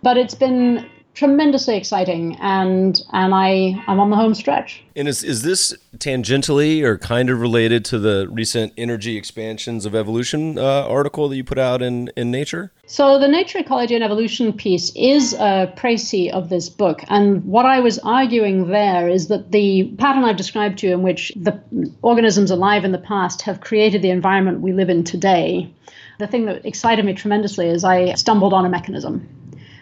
But it's been tremendously exciting and and I I'm on the home stretch. And is is this tangentially or kind of related to the recent energy expansions of evolution uh, article that you put out in in Nature? So the Nature Ecology and Evolution piece is a précis of this book and what I was arguing there is that the pattern I've described to you in which the organisms alive in the past have created the environment we live in today the thing that excited me tremendously is I stumbled on a mechanism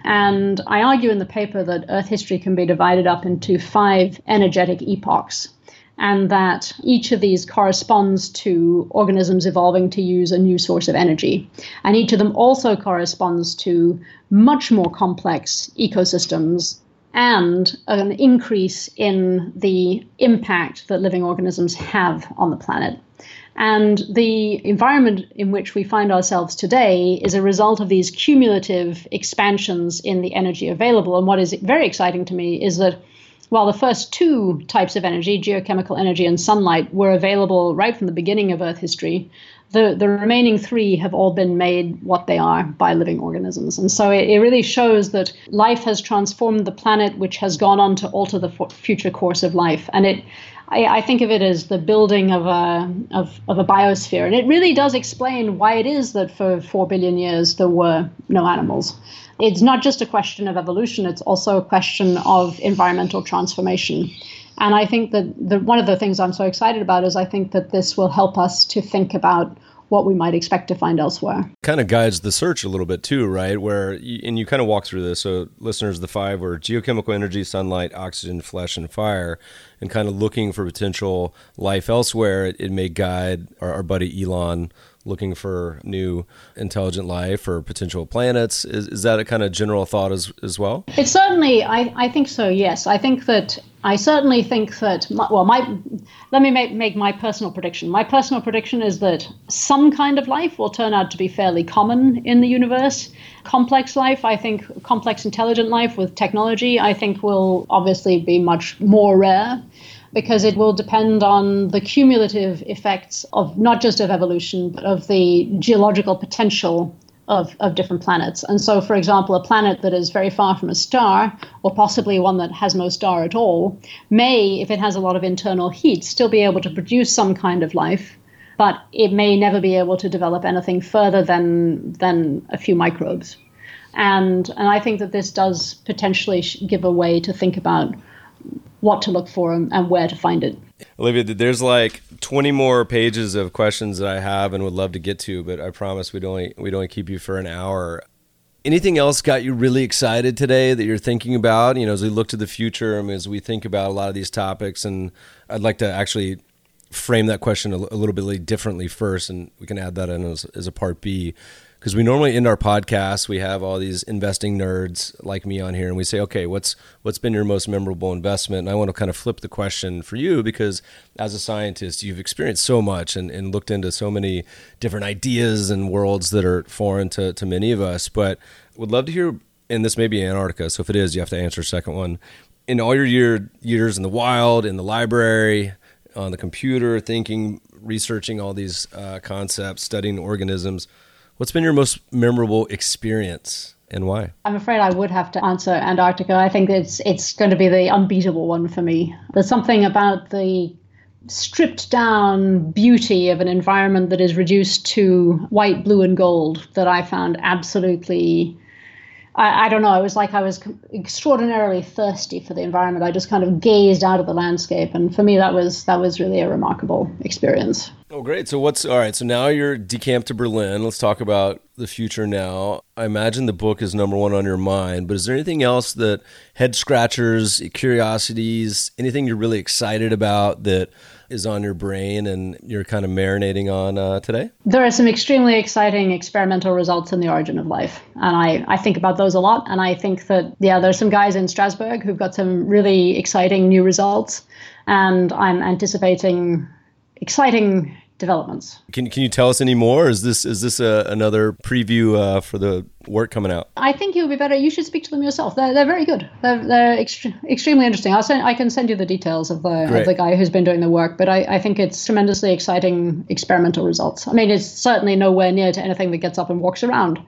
and I argue in the paper that Earth history can be divided up into five energetic epochs, and that each of these corresponds to organisms evolving to use a new source of energy. And each of them also corresponds to much more complex ecosystems and an increase in the impact that living organisms have on the planet. And the environment in which we find ourselves today is a result of these cumulative expansions in the energy available. And what is very exciting to me is that while the first two types of energy, geochemical energy and sunlight, were available right from the beginning of Earth history, the, the remaining three have all been made what they are by living organisms. And so it, it really shows that life has transformed the planet, which has gone on to alter the future course of life. And it I, I, think of it as the building of a of, of a biosphere, and it really does explain why it is that for four billion years there were no animals. It's not just a question of evolution; it's also a question of environmental transformation. And I think that the, one of the things I'm so excited about is I think that this will help us to think about what we might expect to find elsewhere. Kind of guides the search a little bit too, right? Where and you kind of walk through this. So listeners, the five were geochemical energy, sunlight, oxygen, flesh, and fire, and kind of looking for potential life elsewhere. It, it may guide our, our buddy Elon looking for new intelligent life or potential planets. Is, is that a kind of general thought as, as well? It's certainly, I, I think so, yes. I think that, I certainly think that, my, well, my, let me make, make my personal prediction. My personal prediction is that some kind of life will turn out to be fairly common in the universe. Complex life, I think, complex intelligent life with technology, I think will obviously be much more rare because it will depend on the cumulative effects of not just of evolution, but of the geological potential of, of different planets. And so, for example, a planet that is very far from a star, or possibly one that has no star at all, may, if it has a lot of internal heat, still be able to produce some kind of life, but it may never be able to develop anything further than, than a few microbes. And, and I think that this does potentially give a way to think about what to look for and, and where to find it. Olivia, there's like 20 more pages of questions that I have and would love to get to, but I promise we'd only we'd only keep you for an hour. Anything else got you really excited today that you're thinking about? You know, as we look to the future, mean, as we think about a lot of these topics, and I'd like to actually frame that question a, little bit differently first, and we can add that in as, as a part B because we normally end our podcast we have all these investing nerds like me on here and we say okay what's what's been your most memorable investment? And i want to kind of flip the question for you because as a scientist you've experienced so much and, and looked into so many different ideas and worlds that are foreign to, to many of us but would love to hear and this may be antarctica so if it is you have to answer second one. In all your year, years in the wild in the library on the computer thinking researching all these uh, concepts studying organisms What's been your most memorable experience and why? I'm afraid I would have to answer Antarctica. I think it's it's going to be the unbeatable one for me. There's something about the stripped down beauty of an environment that is reduced to white, blue, and gold that I found absolutely I, I, don't know. It was like I was extraordinarily thirsty for the environment. I just kind of gazed out of the landscape, and for me, that was that was really a remarkable experience. Oh, great! So what's all right? So now you're decamped to Berlin. Let's talk about the future now. I imagine the book is number one on your mind, but is there anything else that head scratchers, curiosities, anything you're really excited about that? Is on your brain and you're kind of marinating on uh, today? There are some extremely exciting experimental results in the origin of life. And I, I think about those a lot. And I think that, yeah, there's some guys in Strasbourg who've got some really exciting new results. And I'm anticipating exciting developments. Can Can you tell us any more? Is this is this a, another preview uh, for the work coming out? I think it would be better. You should speak to them yourself. They're, they're very good. They're, they're ext- extremely interesting. I'll send. I can send you the details of the of the guy who's been doing the work. But I, I think it's tremendously exciting experimental results. I mean, it's certainly nowhere near to anything that gets up and walks around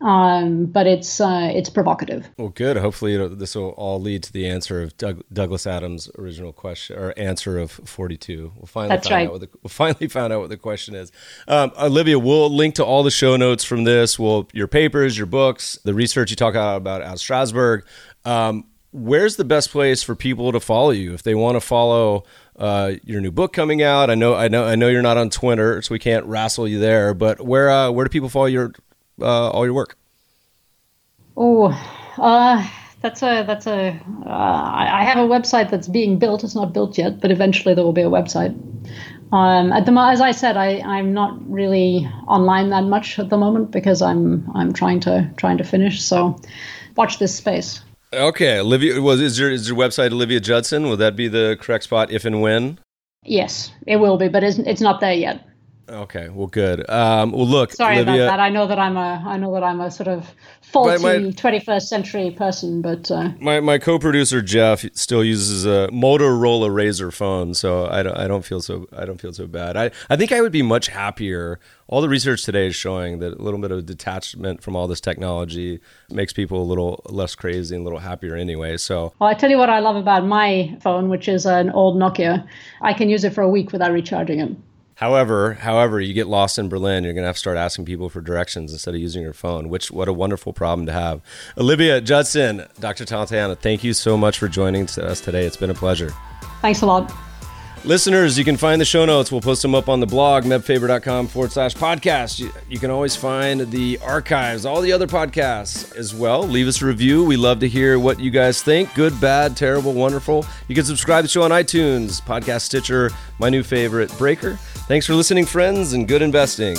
um, but it's uh, it's provocative. Well, good. Hopefully, this will all lead to the answer of Doug, Douglas Adams' original question or answer of forty-two. We'll finally That's find right. out what the, we'll finally find out what the question is. Um, Olivia, we'll link to all the show notes from this. Well, your papers, your books, the research you talk about at Strasbourg. Um, where's the best place for people to follow you if they want to follow? Uh, your new book coming out. I know, I know, I know you're not on Twitter, so we can't wrestle you there. But where, uh, where do people follow your uh, all your work? Oh, uh, that's a that's a. Uh, I have a website that's being built. It's not built yet, but eventually there will be a website. Um, at the as I said, I I'm not really online that much at the moment because I'm I'm trying to trying to finish. So, watch this space. Okay, Olivia. Was is your is your website Olivia Judson? Would that be the correct spot if and when? Yes, it will be, but it's it's not there yet. Okay, well, good. Um, well, look, sorry Olivia, about that. I know that I'm a I know that I'm a sort of faulty my, my, 21st century person, but uh, my my co-producer Jeff still uses a Motorola Razr phone, so I don't I don't feel so I don't feel so bad. I I think I would be much happier. All the research today is showing that a little bit of detachment from all this technology makes people a little less crazy and a little happier anyway. So, well, I tell you what I love about my phone, which is an old Nokia. I can use it for a week without recharging it. However, however, you get lost in Berlin, you're going to have to start asking people for directions instead of using your phone, which what a wonderful problem to have. Olivia Judson, Dr. Tatiana, thank you so much for joining us today. It's been a pleasure. Thanks a lot. Listeners, you can find the show notes. We'll post them up on the blog, mebfaber.com forward slash podcast. You, you, can always find the archives, all the other podcasts as well. Leave us a review. We love to hear what you guys think good, bad, terrible, wonderful. You can subscribe to the show on iTunes, Podcast Stitcher, my new favorite, Breaker. Thanks for listening, friends, and good investing.